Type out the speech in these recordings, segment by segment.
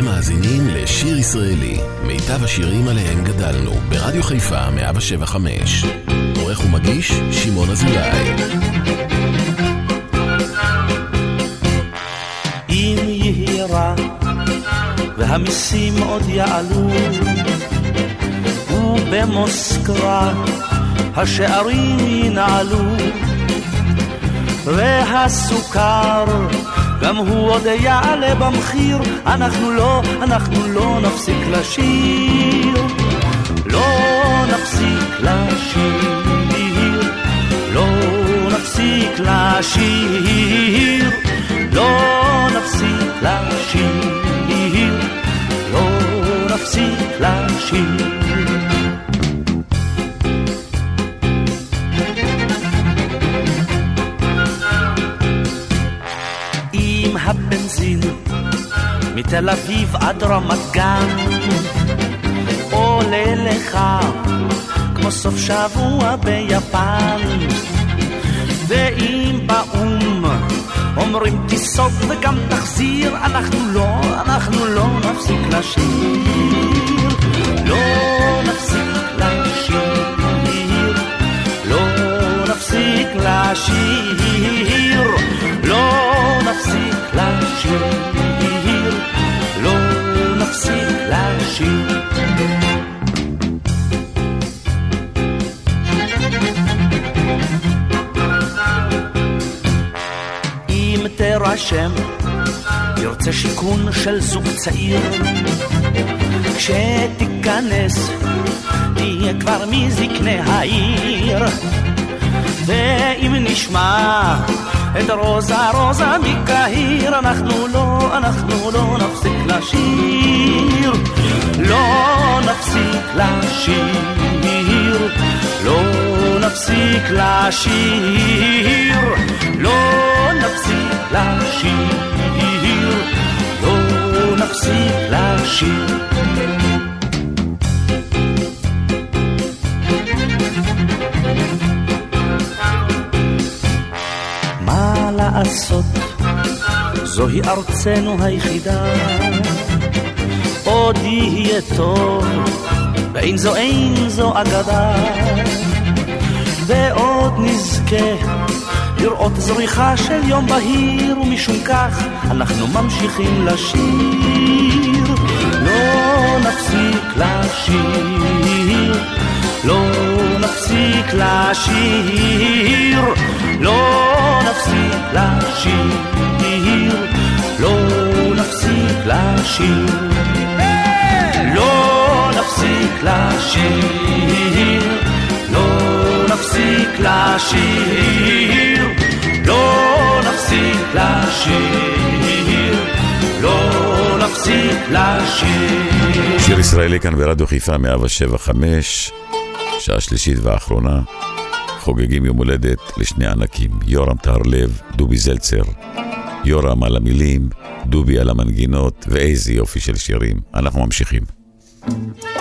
אתם מאזינים לשיר ישראלי, מיטב השירים עליהם גדלנו, ברדיו חיפה 175. עורך ומגיש, שמעון אזולאי. אם יהי רע, והמיסים עוד יעלו, ובמוסקבה השערים ינעלו, והסוכר גם הוא עוד יעלה במחיר, אנחנו לא, אנחנו לא נפסיק לשיר. לא נפסיק לשיר, לא נפסיק לשיר, לא נפסיק לשיר, לא נפסיק לשיר. הבנזין מתל אביב עד רמת גן. עולה לך כמו סוף שבוע ביפן. ואם באו"ם אומרים תיסוג וגם תחזיר אנחנו לא, אנחנו לא נפסיק לשיר. לא נפסיק לשיר לא נפסיק לשיר נפסיק לשיר, לא נפסיק לשיר. אם תירשם, ירצה שיכון של זוג צעיר, כשתיכנס, תהיה כבר מזקני העיר. ואם נשמע את רוזה רוזה מקהיר אנחנו לא, אנחנו לא נפסיק לשיר. לא נפסיק לשיר לא נפסיק לשיר. לא נפסיק לשיר לא נפסיק לשיר לעשות, זוהי ארצנו היחידה. עוד יהיה טוב, ואין זו אין זו אגדה. ועוד נזכה לראות זריחה של יום בהיר, ומשום כך אנחנו ממשיכים לשיר. לא נפסיק לשיר, לא נפסיק לשיר, לא נפסיק לשיר, לא נפסיק לשיר, לא נפסיק לשיר, לא נפסיק לשיר, לא נפסיק לשיר, לא נפסיק לשיר. שיר ישראלי כאן ברדיו חיפה 175, שעה שלישית ואחרונה. חוגגים יום הולדת לשני ענקים, יורם טהרלב, דובי זלצר. יורם על המילים, דובי על המנגינות, ואיזה יופי של שירים. אנחנו ממשיכים. יבוא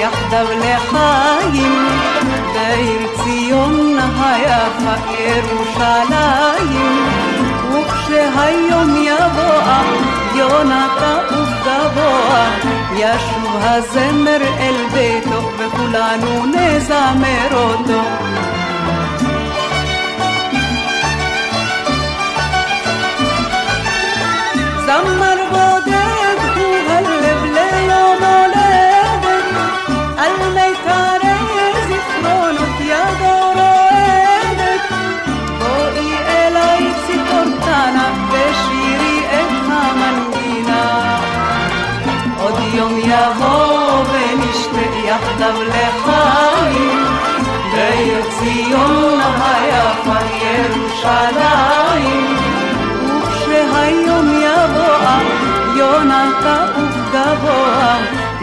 יחדיו לחיים בעיר ציון היפה ירושלים וכשהיום יבוא יונה תעוף גבוה ישוב הזמר אל ביתו וכולנו נזמר אותו. זמר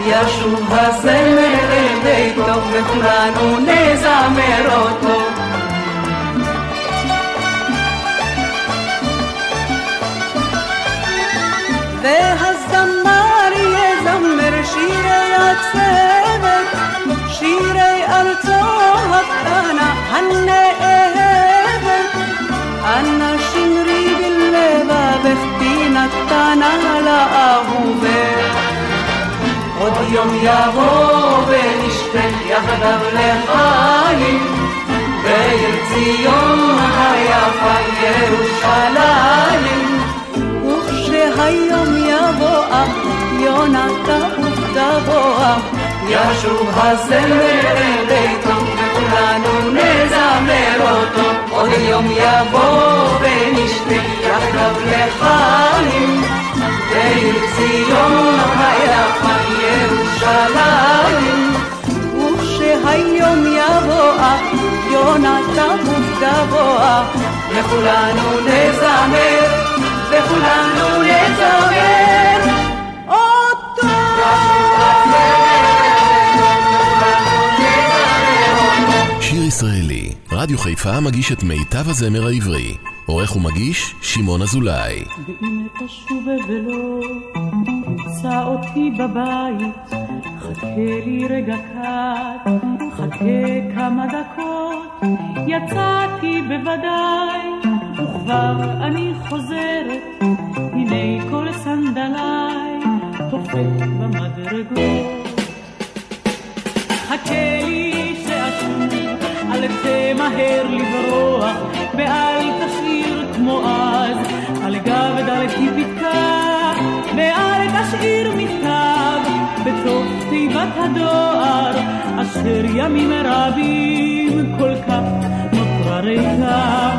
يا يشوها سمر لديتو بخرانو نيزا ميروتو. به الزمار يزمر شيري أكسبك شيري أرتوهك أنا هني إهبك أنا شمري باللبا بختينا تانا لا أهوك נזמר אותו יבוא ונשתה יחדיו לחיים. בעיר ציון היפה ירושלים. וכשהיום יבוא יונתן ותבוא ישוב הזמר אל ביתו וכולנו נזמר אותו. עוד יום יבוא ונשתה יחדיו לחיים בעיר ציון היפה ירושלים וכשהיום יבוא יונתן גבוה וכולנו נזמר וכולנו נזמר שיר ישראלי, רדיו חיפה מגיש את מיטב הזמר העברי. עורך ומגיש, שמעון אזולאי. ואם תשוב ולא תמצא אותי בבית, חכה לי רגע קט, חכה כמה דקות, יצאתי בוודאי, וכבר אני חוזרת, הנה כל סנדליי, תופק במדרגות. חכה לי תמהר לברוח, ואל תשאיר כמו אז, על גב דלתי פתקה, ואל תשאיר מכתב, בתוך תיבת הדואר, אשר ימים רבים כל כך נותרה ריקה,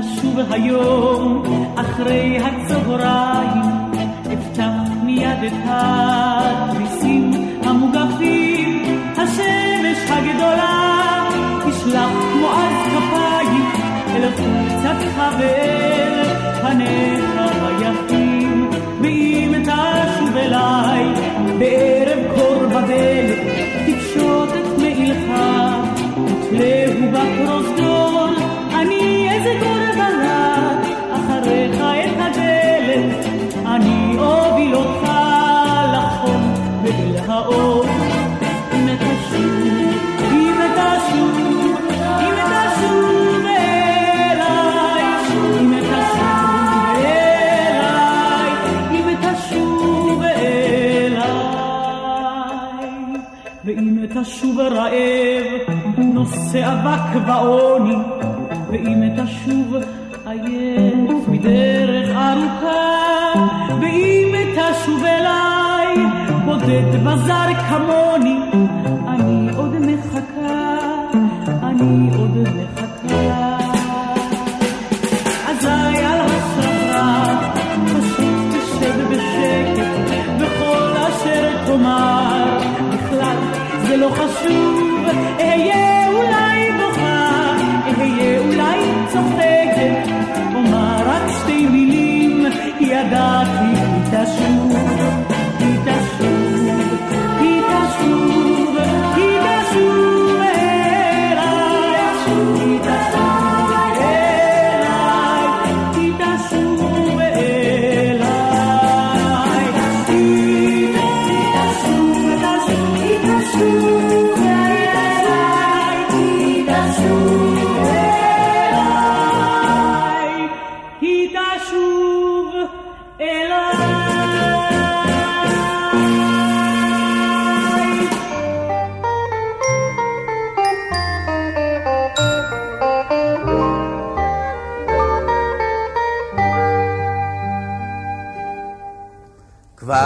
תשוב היום אחרי הצהריים, אפתח מיד את התריסים המוגפים, השמש הגדולה תשלח כמו אז כפיים אל חולצתך ואל פניך רעב, נושא אבק ועוני, ואם תשוב עייף מדרך ארוכה, ואם תשוב אליי, בודד וזר כמוני,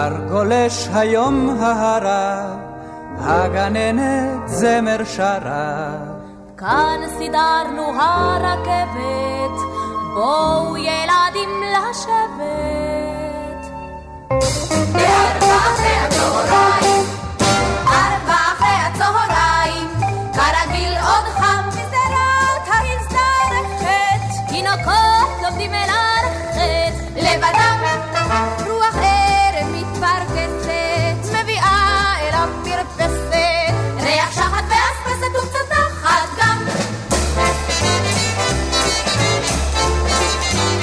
כבר גולש היום ההרה, הגננת זמר שרה. כאן סידרנו הרכבת, בואו ילדים לשבת. בארבע אחרי הצהריים,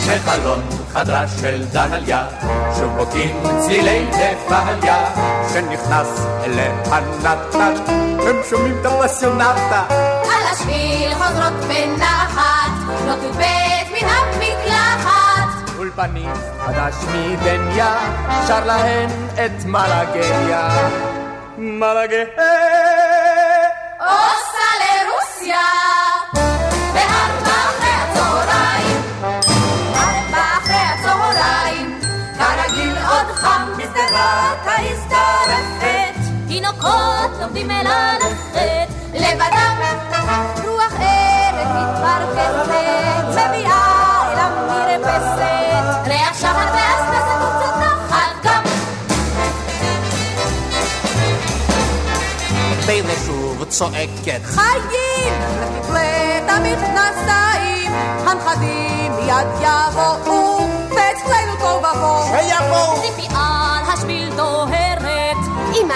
בחלון חדרה של דליה, שוב בוקעים צלילי נפליה, שנכנס אליה נתן, הם שומעים את הפסיונטה. על השביל חוזרות בנחת, לא תובט מן המקלחת. אולפנים חדש מדניה, שר להן את מלאגיה. מלאגיה. תינוקות לומדים ללכת לבדם, רוח ערב מתפרקסת, מביאה אל המרפסת, ריח שחר ואספסת וקצת נחת גם. והנה שוב צועקת. חיים! לתכלת המכנסיים, הנכדים מיד יבואו, ואצלנו תוהו ובוהו. שיבואו! ציפי על השביל דוהרת, אמא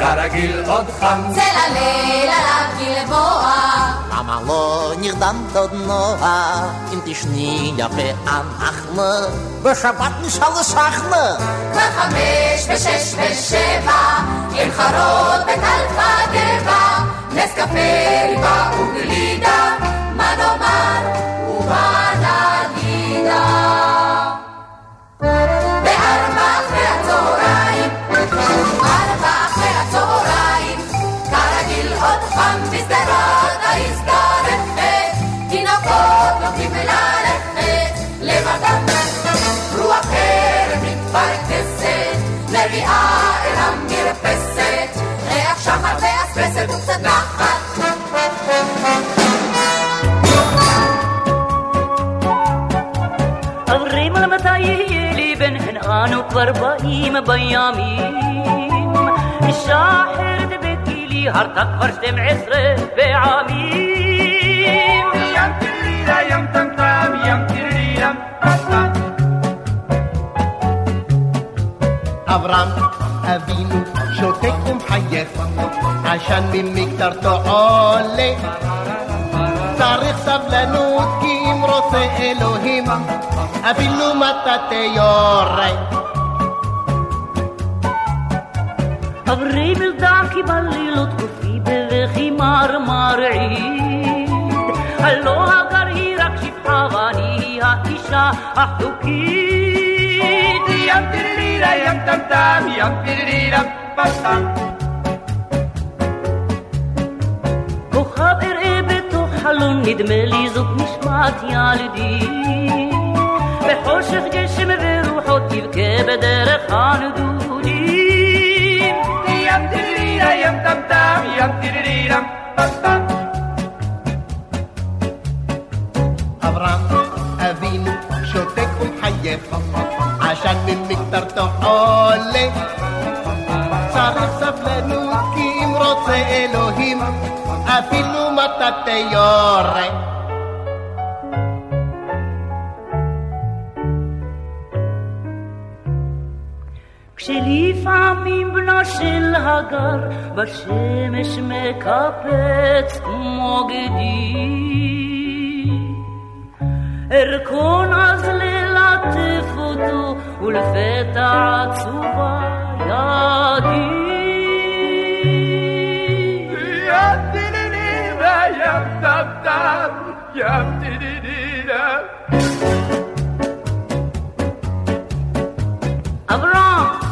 כרגיל עוד חם. צל הליל עליו גלבוע. למה לא נרדמת עוד נועה, אם תשני יפה אנחנו בשבת נשאל לשחנה. כבר חמש ושש ושבע, עם חרות בטלפה גבע, נס קפה, ריבה וגלידה, מה נאמר ומה אנו כבר באים בימים אישה אחרת בגילי הרתה כבר שתים עשרה פעמים ים תרירה ים טמטם ים תרירה אברהם אבינו שותק ומחייך, עשן ממקטרתו עולה. צריך סבלנות כי אם רוצה אלוהים, אפילו מטאטא יורה. עברי בלדקי בלילות גופי בבכי מרמרעית הלא הגר היא רק שפחה ואני האישה החוקית. ים תרירה ים טמטם ים תרירה פסטם כוכב אראה בתוך חלון נדמה לי זאת נשמת ילדי. בחושך גשם ורוחות תבכה בדרך הנדודים אברהם אבינו שותק ומחייך, עשן ממקטרתו עולה. צריך סבלנות כי אם רוצה אלוהים, אפילו מטאטא יורה. כשלפעמים בנו של הגר בשמש מקפץ כמו גדי ארכון אז ללטף אותו ולפתע עצובה ידי ים תדידידה ים טם טם ים תדידידה אברהם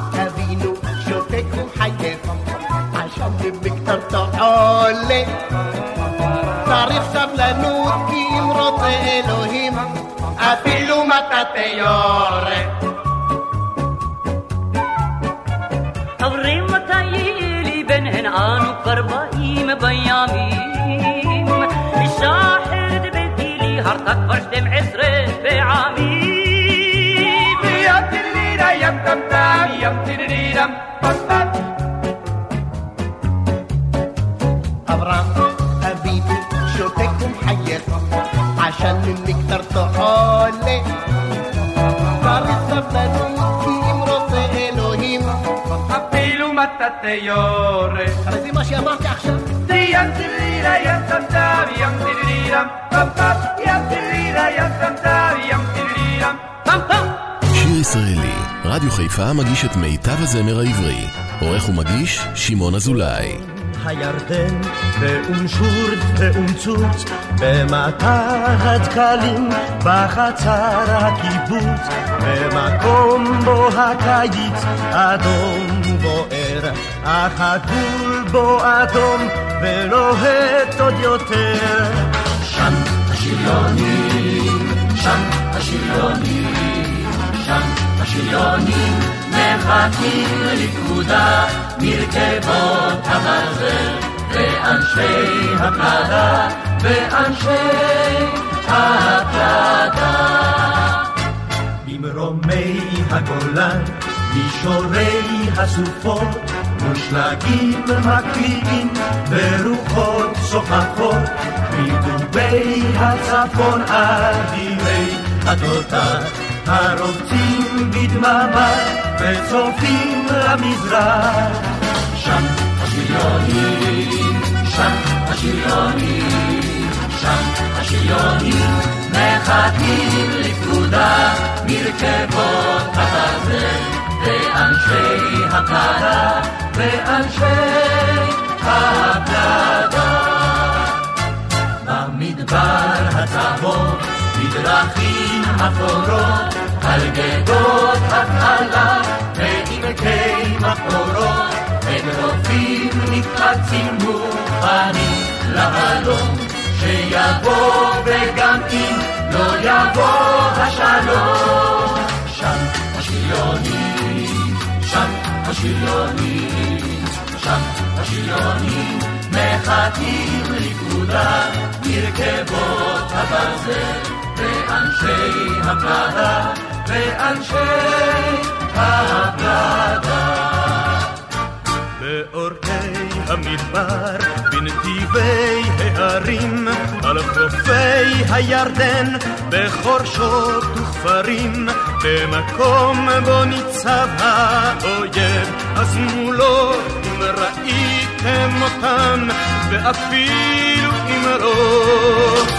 במקטרתו עולה. צריך סבלנות כי אם רוצה אלוהים, אפילו מטאטא יורה. חברים מתי יהיה לי בן הן אנו כבר באים בימים אישה אחרת בגילי הרתה כבר שתים עשרה פעמים ים תרירה ים תתיורה. אבל זה מה שאמרתי עכשיו. ים טילירה ים טם טם ים טילירם פם פם ים טילירה ים טם טם ים טילירם פם פם שיר ישראלי, רדיו חיפה מגיש את מיטב הזמר העברי. עורך ומגיש, שמעון אזולאי. הירדן, באום שור ואום צוץ, במטר הדקלים, בחצר הקיבוץ, במקום בו הקיץ אדום בוער, אך הגבול בו אדום ולוהט עוד יותר. שם השריונים, שם השריונים, שם השריונים מחכים לפקודה מרכבות הברזל ואנשי הפלדה ואנשי הפלדה. ממרומי הגולן, מישורי הסופות, מושלגים מקריאים ורוחות סוחפות, מדובי הצפון אדירי התותח, הרובצים בדממה וצופים למזרח. שם השריונים, שם השריונים, שם השריונים, מחכים לפקודה מרכבות הברזל, ואנשי הפלדה, ואנשי הפלדה. במדבר הצהוב, בדרכים אפורות, על גדות התעלה, ועמקי מחבורות, הם רופאים מתחצים מוכנים להלום, שיבוא וגם אם לא יבוא השלום. שם השריונים, שם השריונים, שם השריונים, מחכים לפקודה, מרכבות הברזל, ואנשי הפלדה, ואנשי הפלדה. באורכי המדבר, בנתיבי ההרים, על חופי הירדן, בחורשות וכפרים, במקום בו ניצב האויב, אז מולו אם ראיתם אותם, ואפילו אם לא,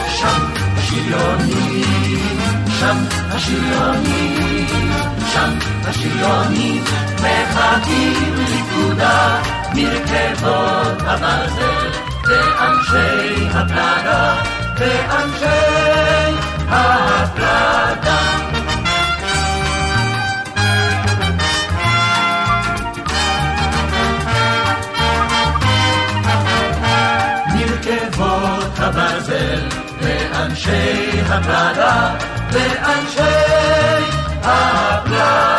שם השריונים, שם השריונים, שם השריונים, מחכים לפקודה מרכבות הברזל, ואנשי הפלדה, ואנשי הפלדה. ואנשי הפלדה, ואנשי הפלדה.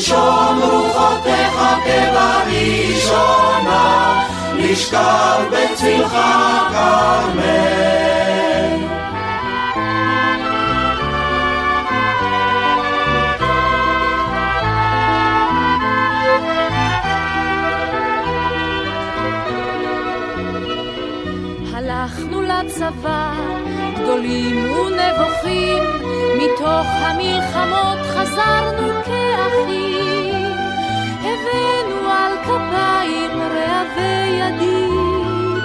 לנשום רוחותיך כבראשונה לשכב בצלך כרמל. הלכנו לצבא, גדולים ונבוכים, מתוך המלחמות חזרנו כאחים. הבאנו על כפיים רעבי ידיד,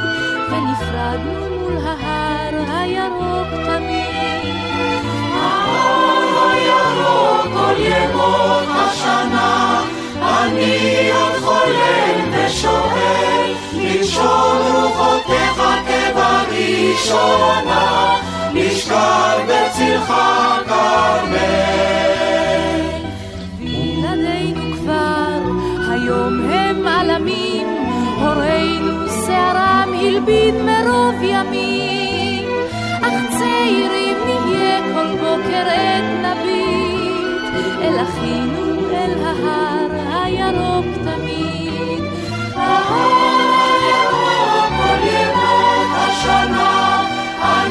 ונפרדנו מול ההר הירוק תמיד. ההר הירוק כל ימות השנה אני עוד חולם ושואל לנשום רוחותיך כבראשונה לשכב בצלך כרמל. וילדינו כבר היום הם עלמים, הורינו שערם הלבין מרוב ימים, אך צעירים נהיה כל בוקר עת נביט, אל אחינו אל ההר הירוק תמיד. ההר הירוק כל ימות השנה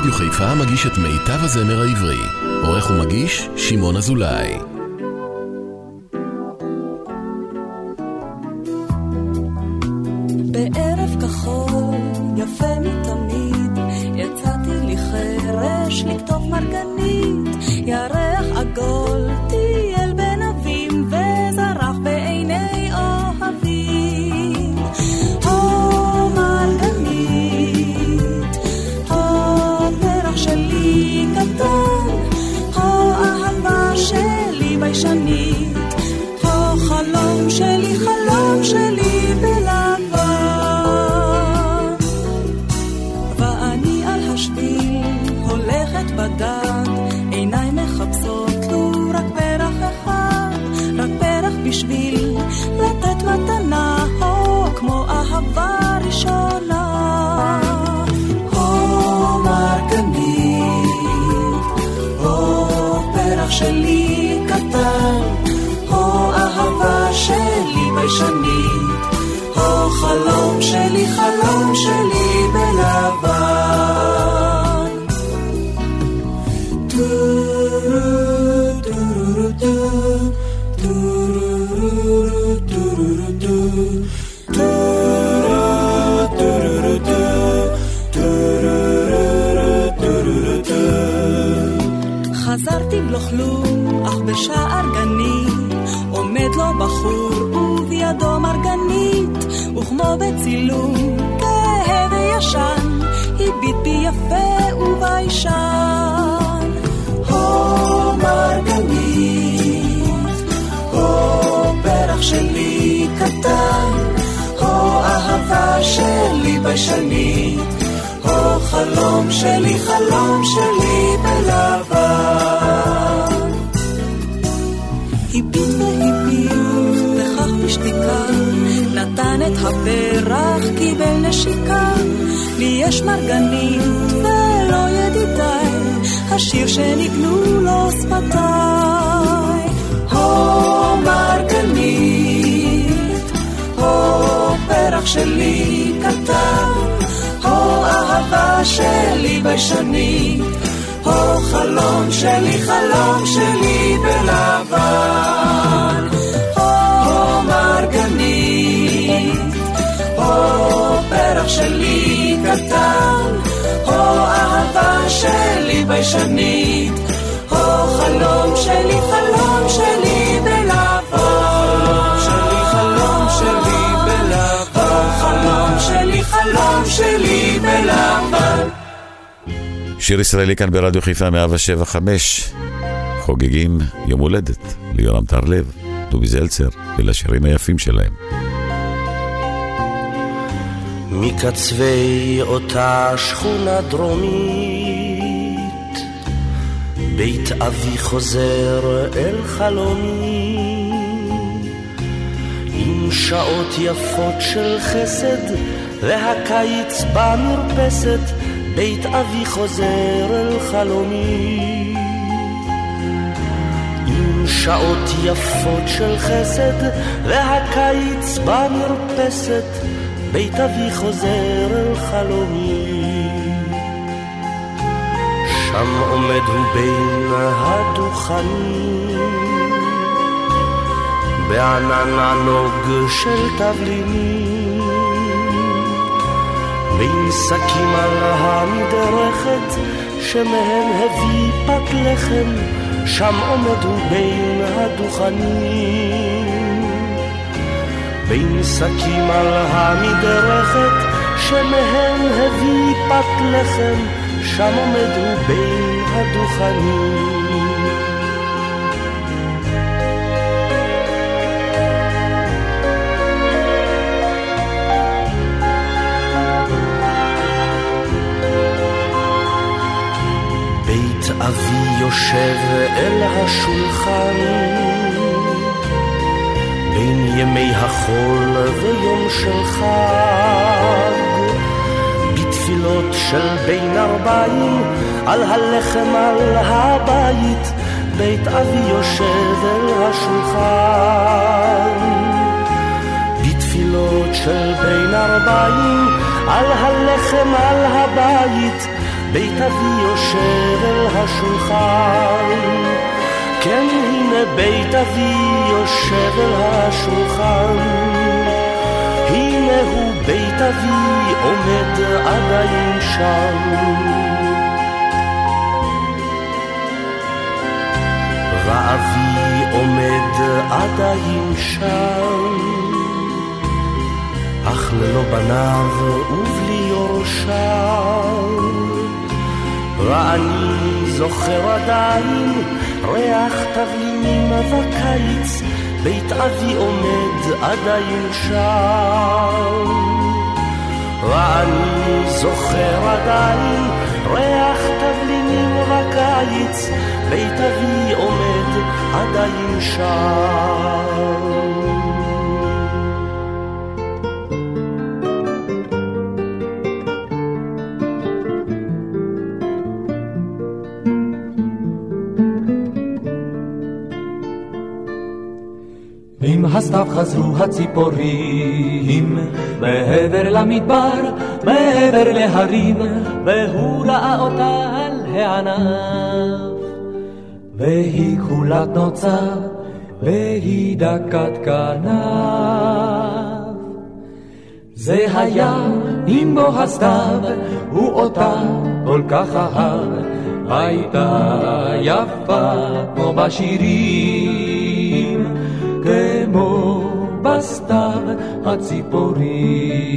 רדיו חיפה מגיש את מיטב הזמר העברי. עורך ומגיש, שמעון אזולאי. וכמו בצילום כהה וישן, הביט בי יפה וביישן. הו מרגנית, הו פרח שלי קטן, הו אהבה שלי ביישנית, הו חלום שלי, חלום שלי בלבן. הפרח, קיבל נשיקה. לי יש מרגנית ולא ידידיי, השיר שניגנו לו שפתיי. הו מרגנית, הו פרח שלי קטן, הו אהבה שלי ביישנית, הו חלום שלי, חלום שלי בלבן. שלי קטן, הו אהבה שלי ביישנית, הו חלום שלי, חלום שלי בלבן. שלי, חלום שלי בלבן. חלום שלי, חלום שלי בלבן. שיר ישראלי כאן ברדיו חיפה 175. חוגגים יום הולדת ליורם טרלב, דובי זלצר ולשירים היפים שלהם. מקצווי אותה שכונה דרומית, בית אבי חוזר אל חלומי, עם שעות יפות של חסד, והקיץ במרפסת, בית אבי חוזר אל חלומי. שעות יפות של חסד, והקיץ במרפסת, בית אבי חוזר אל חלומי. שם עומד הוא בין הדוכנים, בענן ענוג של תבלינים, בין שקים על המדרכת, שמהם הביא פת לחם, שם עומד הוא בין הדוכנים. בין שקים על המדרכת, שמהם הביא פת לחם, שם עומד הוא בין הדוכנים. אבי יושב אל השולחן בין ימי החול ויום של חג, בתפילות של בין ארבעים, על הלחם על הבית, בית אבי יושב אל השולחן. בתפילות של בין ארבעים, על הלחם על הבית, בית אבי יושב אל השולחן. כן, הנה בית אבי יושב אל השולחן. הנה הוא בית אבי עומד עדיין שם. ואבי עומד עדיין שם, אך ללא בניו ובלי יורשיו. ואני זוכר עדיין ריח תבלינים בקיץ, בית אבי עומד עדיין שם. ואני זוכר עדיין ריח תבלינים בקיץ, בית אבי עומד עדיין שם. הסתיו חזרו הציפורים מעבר למדבר, מעבר להרים, והוא ראה אותה על הענף. והיא כולת נוצה, והיא דקת כנף. זה היה עם בוא הסתיו, הוא אותה כל כך אהב, הייתה יפה כמו בשירים. בסתיו הציפורים.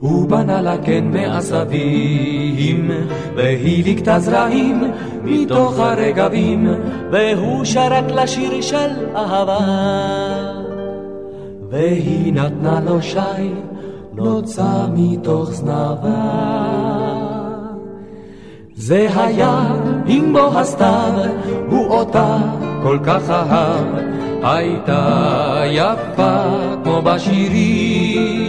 הוא בנה לה קן מעשבים, והיא ליקטה זרעים מתוך הרגבים, והוא שרק לה שיר של אהבה. והיא נתנה לו שי, נוצה מתוך זנבה. זה היה עם בוא הסתיו, הוא אותה כל כך אהב, הייתה יפה כמו בשירים,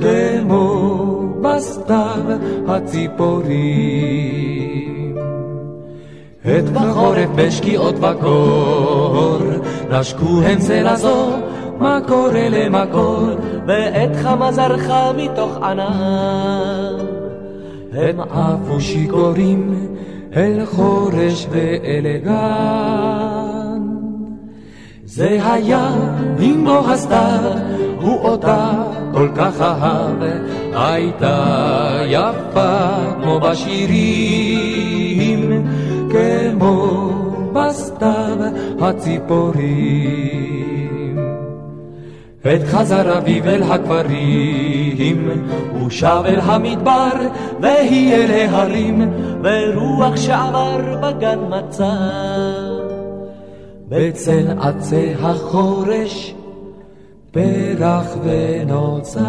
כמו בסתיו הציפורים. את בחורף בשקיעות בקור, נשקו הן זה לזו, מקור אלה מקור, ואת חמה זרחה מתוך ענן. הם עפו שיכורים אל חורש ואל גן. זה היה בוא הסתיו, הוא אותה כל כך אהב, הייתה יפה כמו בשירים, כמו בסתיו הציפורים. עת חזר אביב אל הכפרים, הוא שב אל המדבר, והיא אל ההרים, ורוח שעבר בגן מצא. בצל עצי החורש, פרח ונוצר.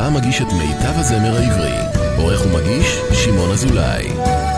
חיפה מגיש את מיטב הזמר העברי. עורך ומגיש, שמעון אזולאי.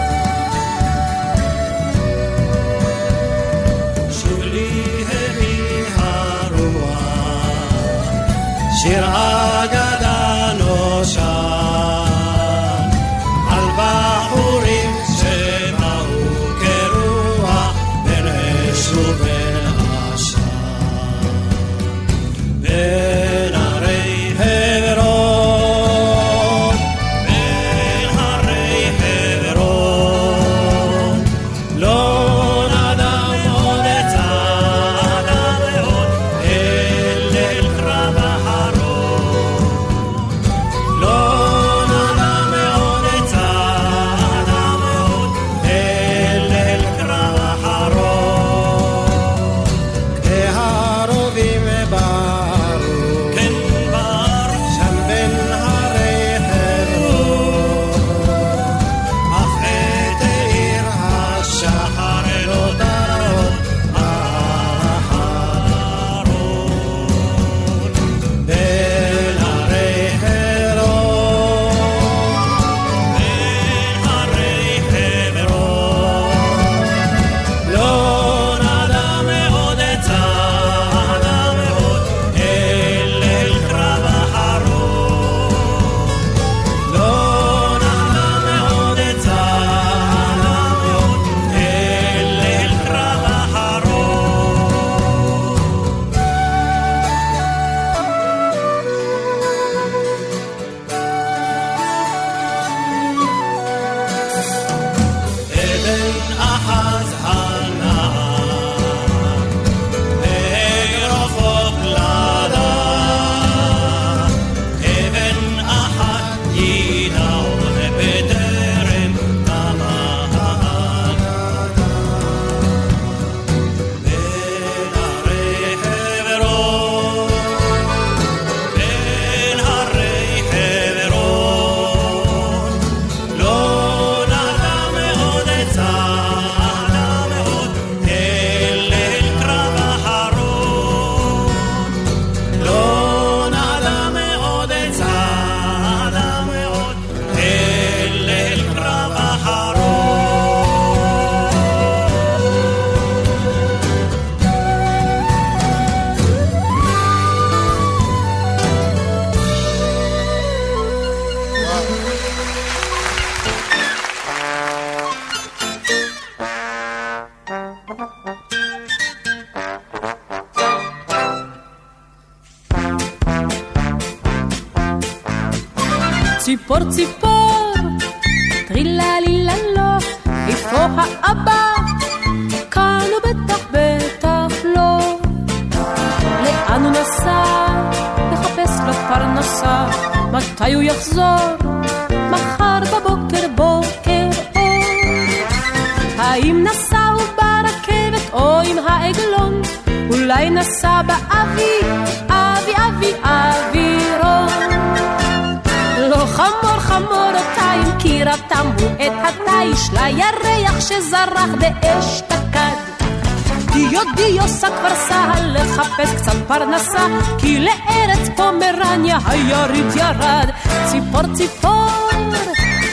היריד ירד. ציפור ציפור,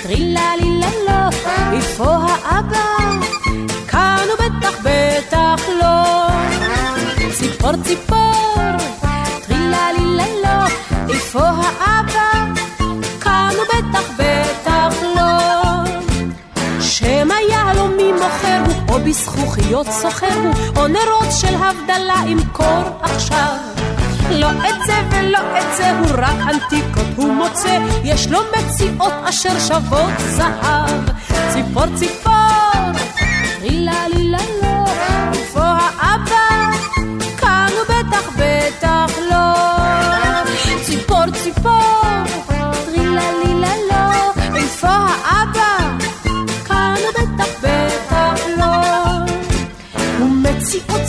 טרילה לילה לא, איפה האבא? כאן הוא בטח בטח לא. ציפור ציפור, טרילה לילה לא, איפה האבא? כאן הוא בטח בטח לא. שמא יהלומי מוכר הוא, או בזכוכיות סוחר הוא, או נרות של הבדלה ימכור עכשיו. לא את זה ולא את זה, הוא רק אנטיקות הוא מוצא, יש לו מציאות אשר שוות זהב. ציפור ציפור,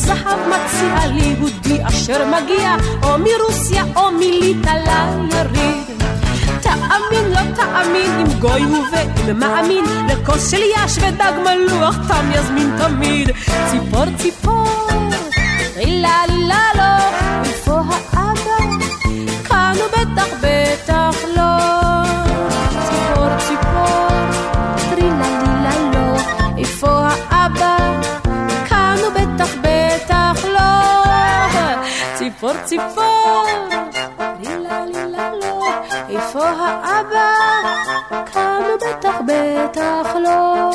זהב מציע ליהודי אשר מגיע או מרוסיה או מליטא ליריד. תאמין, לא תאמין, אם גוי ואם מאמין, לכוס של יש ודג מלוח תם יזמין תמיד. ציפור ציפור, רילה לילה לא, איפה האבא? כאן הוא בטח בטח ציפור רילה לילה לא, איפה האבא? כאן בטח בטח לא.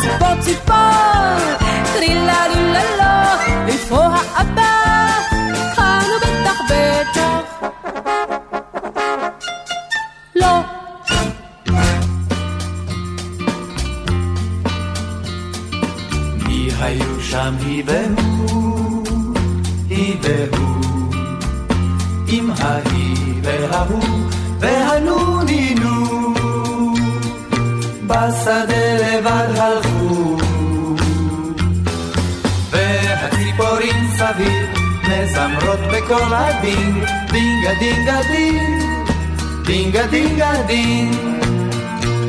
ציפור ציפור, רילה לילה לא, איפה האבא? כאן בטח בטח לא. מי היו שם היא והוא, מזמרות בקול הדינג, דינגה דינגה דינג, דינגה דינגה דינג,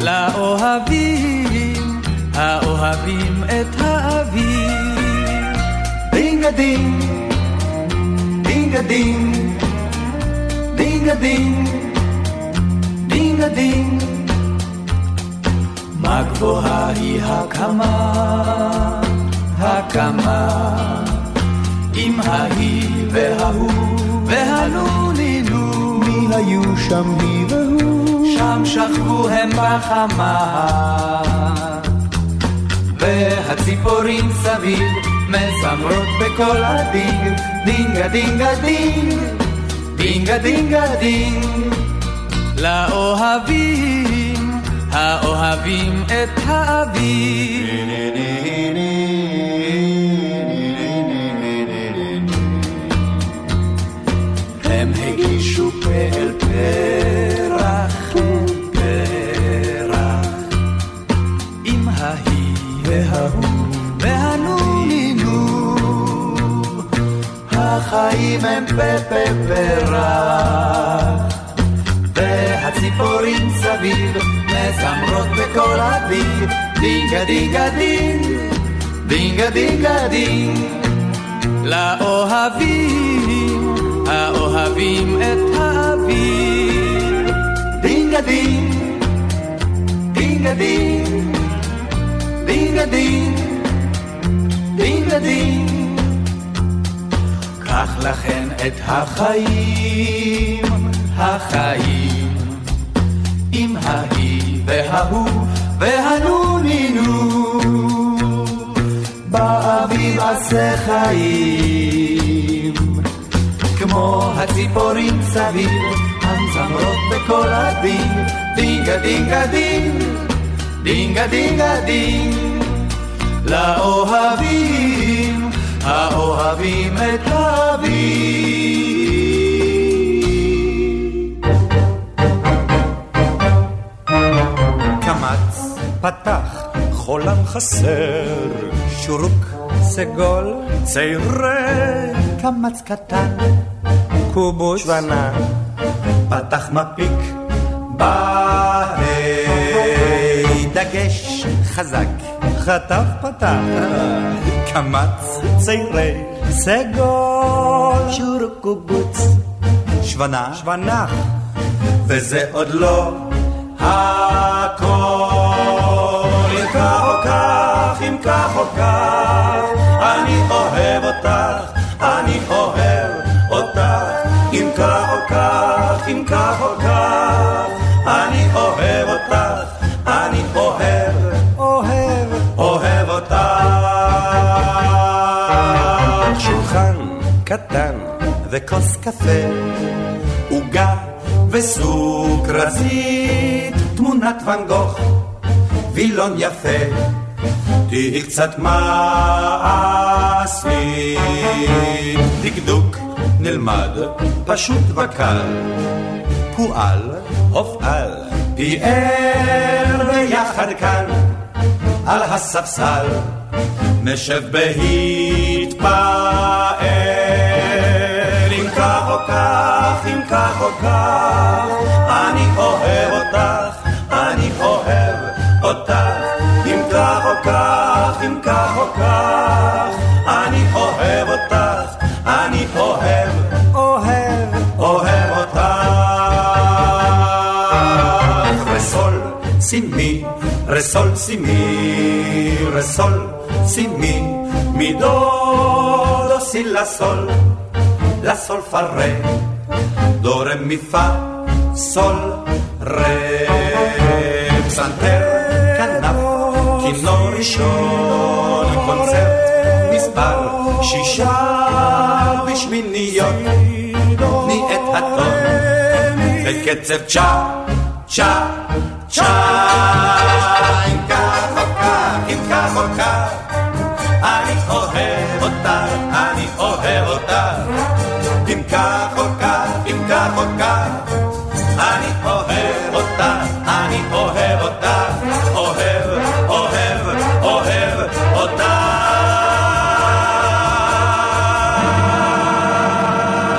לאוהבים, האוהבים את האביב. דינגה דינג, דינגה דינג, דינגה דינג, דינגה דינג. מה גבוהה היא הקמה, הקמה, עם ההיא וההוא והנונינו. מי היו שם היא והוא? שם שכבו הם בחמה. והציפורים סביב מזמרות בקול הדינג, דינגה דינגה דינג, דינגה דינגה דינג. לאוהבים, האוהבים את האביב. פרח, פרח, עם ההיא וההוא והנונינו. החיים הם פה פה פרח, והציפורים סביב מזמרות בקול אביב, דינגה דינגה דינג, דינגה דינגה דינג. לאוהבים, האוהבים את האביב. דינג, דינגה דינג, דינגה דינג, דינגה דינג. קח לכן את החיים, החיים, עם ההיא וההוא והנונינו. באביב עשה חיים, כמו הציפורים סביב, בקול הדינג, דינגה דינגה דינג, דינגה דינגה דינג, לאוהבים, האוהבים את האביב. קמץ, פתח, חולם חסר, שורוק, סגול, צעירה, קמץ קטן, קובוש ונה, פתח מפיק, בא בקש חזק, חטף פתח, קמץ צעירי סגול, שורקובוץ, שוונה, שוונה, וזה עוד לא הכל. אם כך או כך, אם כך או כך, אני אוהב אותך, אני אוהב אותך, אם כך או כך, אם כך או כך, אני אוהב אותך, אני אוהב, אוהב, אוהב אותך. שולחן קטן וכוס קפה, עוגה וסוכרזית, תמונת ואן גוך, וילון יפה, תהי קצת מעשית. דקדוק נלמד, פשוט וקל, פועל, הופעל, פיאר ביחד כאן, על הספסל, נשב בהתפאר. אם כך או כך, אם כך או כך, אני אוהב אותך, אני אוהב אותך. אם כך או כך, אם כך או כך, אני אוהב אותך, סימי, רסול, סימי, רסול, סימי, מידו, דו, סי, לה, סול, לה, סול, פה, רה, דו, רה, מי, פה, סול, רה, פסנתר, כנף, כינור ראשון, קונצרט, מספר שישה בשמיניות, את הטון, בקצב צ'ה, צ'ה, צ'ה. אותך. אם כך או כך, אם כך או כך, אני אוהב אותך, אני אוהב אותך, אוהב, אוהב, אוהב אותך.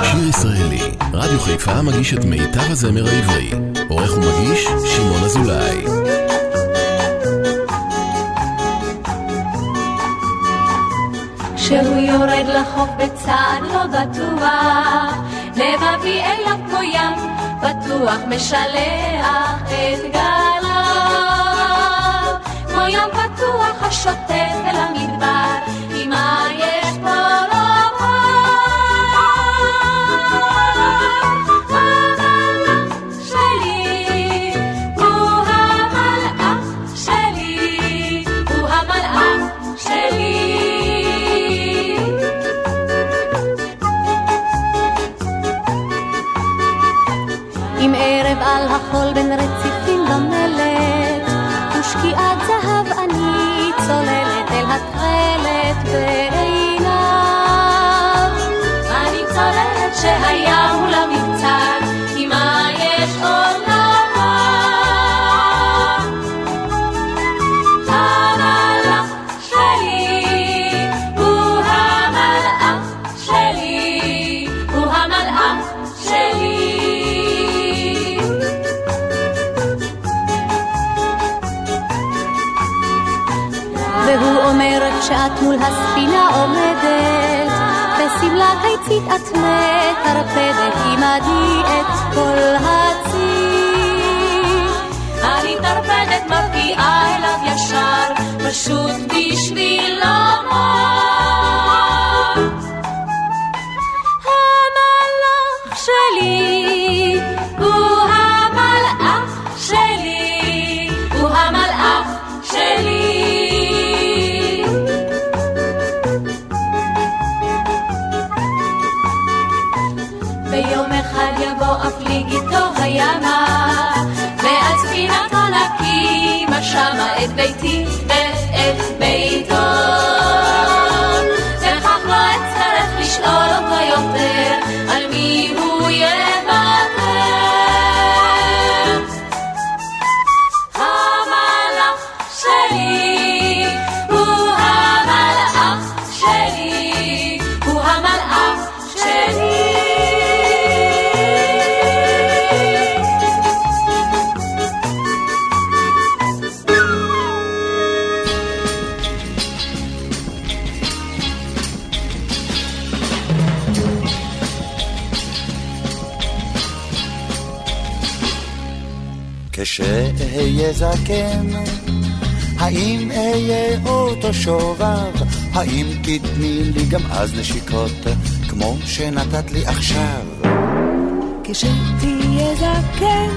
שיר ישראלי, רדיו חיפה מגיש את מיטב הזמר העברי. עורך ומגיש, שמעון אזולאי. כשהוא יורד לחוף בצעד לא בטוח, לבבי אליו כמו ים, פתוח משלח את גליו. כמו ים פתוח השוטף אל המדבר, עם מה את מטרפדת עמדי את כל הצי. אני טרפדת מפקיעה אליו ישר, פשוט בשביל לומר. כשאהיה זקן, האם אהיה אותו שובב? האם תתני לי גם אז נשיקות, כמו שנתת לי עכשיו? כשתהיה זקן,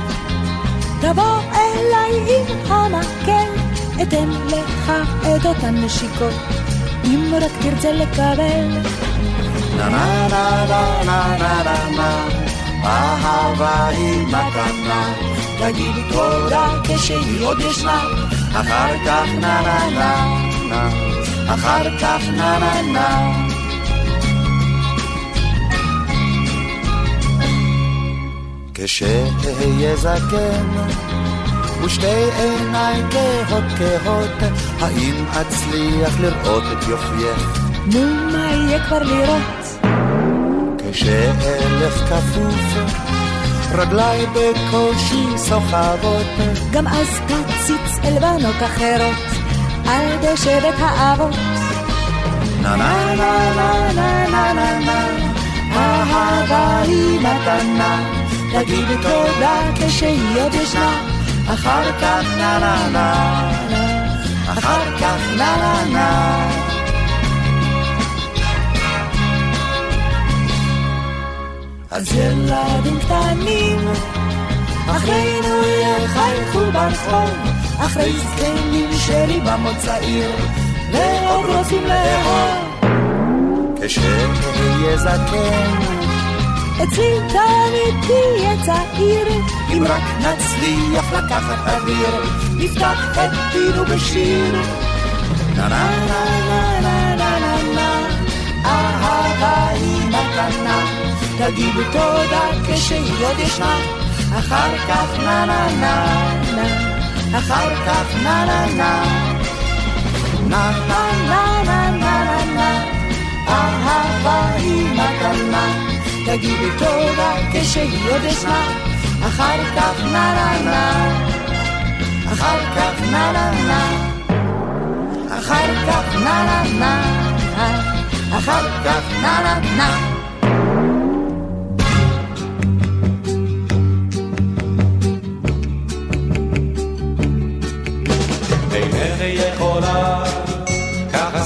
תבוא אליי עם המקל, אתן לך את אותן נשיקות, אם רק תרצה לקבל. נה נה נה נה נה נה נה, אהבה היא מתנה. תגידי תודה כשהיא עוד ישנה אחר כך נה נה נה נה. אחר כך נה נה נה. כשאהיה זקן ושתי עיניי כהות כהות האם אצליח לראות את יופייך? נו, מה יהיה כבר לראות? כשאלף כפוף, רגליי בקושי סוחבות. גם אז תציץ אל בנות אחרות, על דשא בית האבות. נה נה. נה נה נה נה נה נה אהבה היא מתנה, תגידי תודה כשהיא עוד ישנה, אחר כך נה נה נה. אחר כך נה נה נה אז ילדים קטנים, אחרינו יחייכו ברחוב, אחרי זקנים שליבם עוד צעיר, ועוד רוצים לאהוב. כשאהיה זקן, אצלי תמיד תהיה צעיר, אם רק נצליח לקחת אוויר, נפתח את פינו בשיר. נה נה נה תגידו תודה כשהיא עוד ישנה, אחר כך נה נה נה נה, אחר כך נה נה נה, נה נה נה נה נה נה, אהבה היא מתנה, תגידו תודה כשהיא עוד ישנה, אחר כך נה נה נה, אחר כך נה נה נה, אחר כך נה נה נה, אחר כך נה נה נה.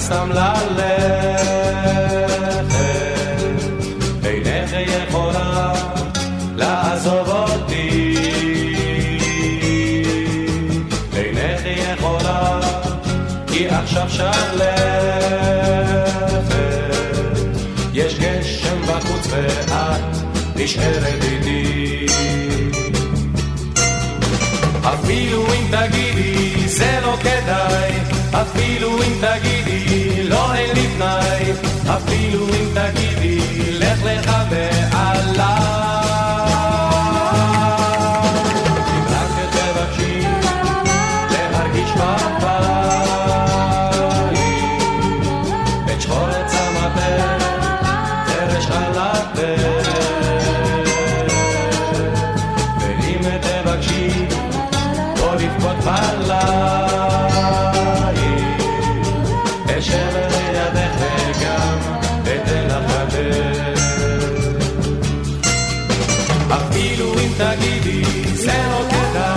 סתם ללכת, אינך יכולה לעזוב אותי, אינך יכולה כי עכשיו שלכת, יש גשם בחוץ ואת נשארת איתי. אפילו אם תגידי זה לא כדאי, אפילו אם תגידי תנאי, אפילו אם תגידי לך לך מעליי. feliz é lo.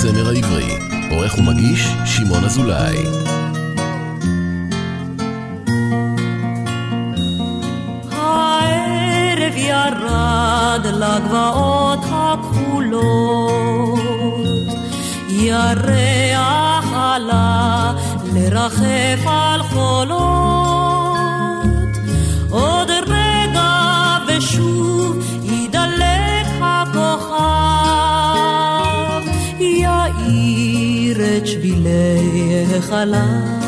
הזמר העברי. עורך ומגיש, שמעון אזולאי. הערב ירד לגבעות הכחולות, ירח עלה לרחף על חולות. עוד רגע ושוב שבילי החלב.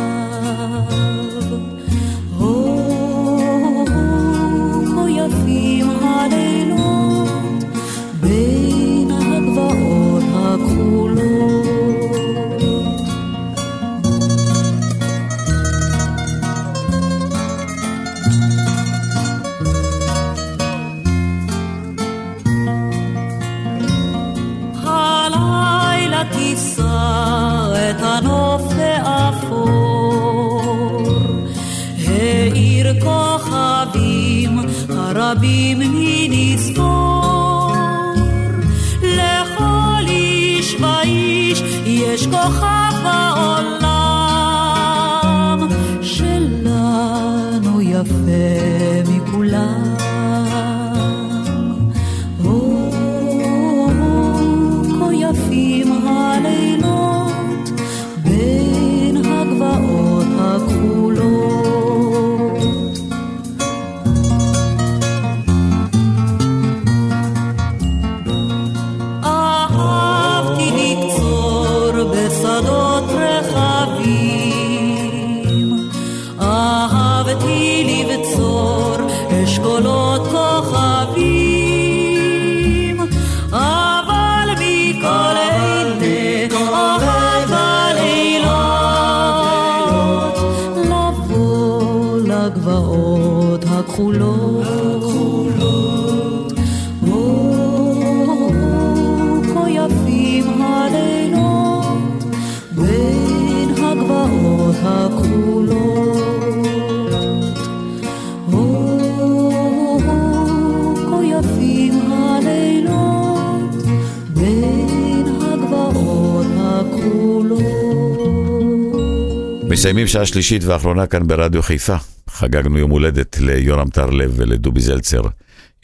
מסיימים שעה שלישית ואחרונה כאן ברדיו חיפה. חגגנו יום הולדת ליורם טרלב ולדובי זלצר.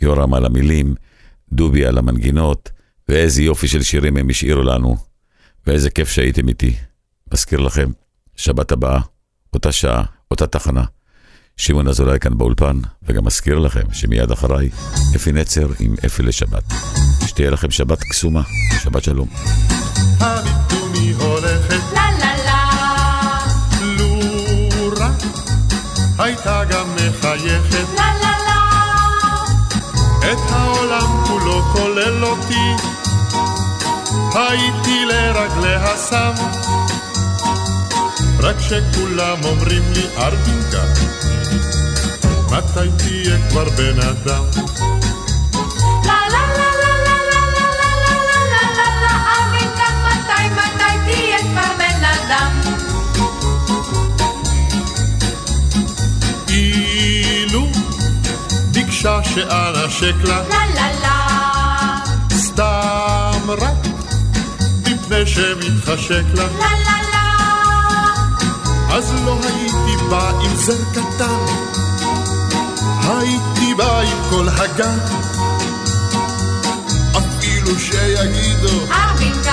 יורם על המילים, דובי על המנגינות, ואיזה יופי של שירים הם השאירו לנו, ואיזה כיף שהייתם איתי. מזכיר לכם, שבת הבאה, אותה שעה, אותה תחנה. שמעון אזולאי כאן באולפן, וגם מזכיר לכם שמיד אחריי, אפי נצר עם אפי לשבת. שתהיה לכם שבת קסומה, שבת שלום. הייתה גם מחייכת. לה לה לה. את העולם כולו כולל אותי. הייתי לרגליה שם רק שכולם אומרים לי ארבינקה מתי תהיה כבר בן אדם ביקשה שאנשק לה לה לה. סתם רק מפני שמתחשק לה. לה לה לה. אז לא הייתי בא עם זר קטן. הייתי בא עם כל הגן. אפילו שיגידו ארבינקה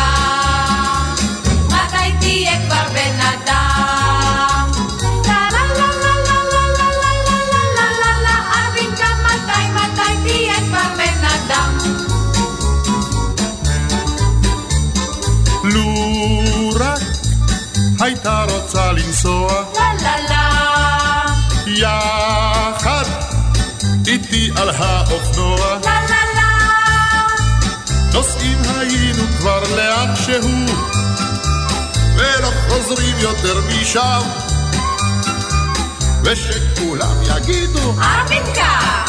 רוצה לנסוע. לה לה לה. יחד איתי על האופנוע. לה לה לה. נוסעים היינו כבר לאן שהוא ולא חוזרים יותר משם. ושכולם יגידו ארבינקה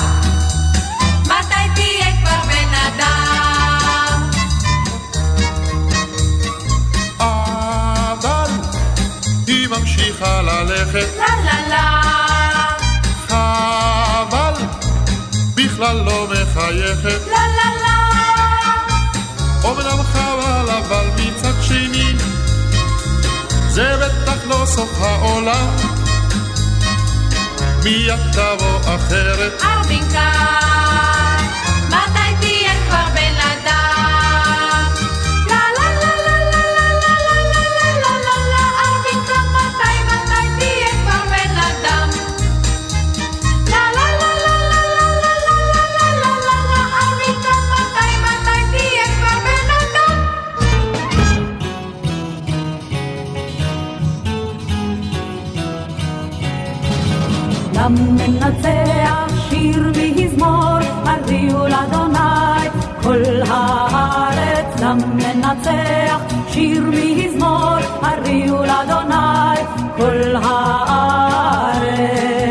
צריכה ללכת. לה לה לה. אבל בכלל לא מחייכת. לה לה לה. אומנם חבל אבל מצד שני זה בטח לא סוף העולם. מיד תבוא אחרת? ארמינקה. עם מנצח שיר והזמור, הריעו לאדוני כל הארץ. עם מנצח שיר והזמור, הריעו לאדוני כל הארץ.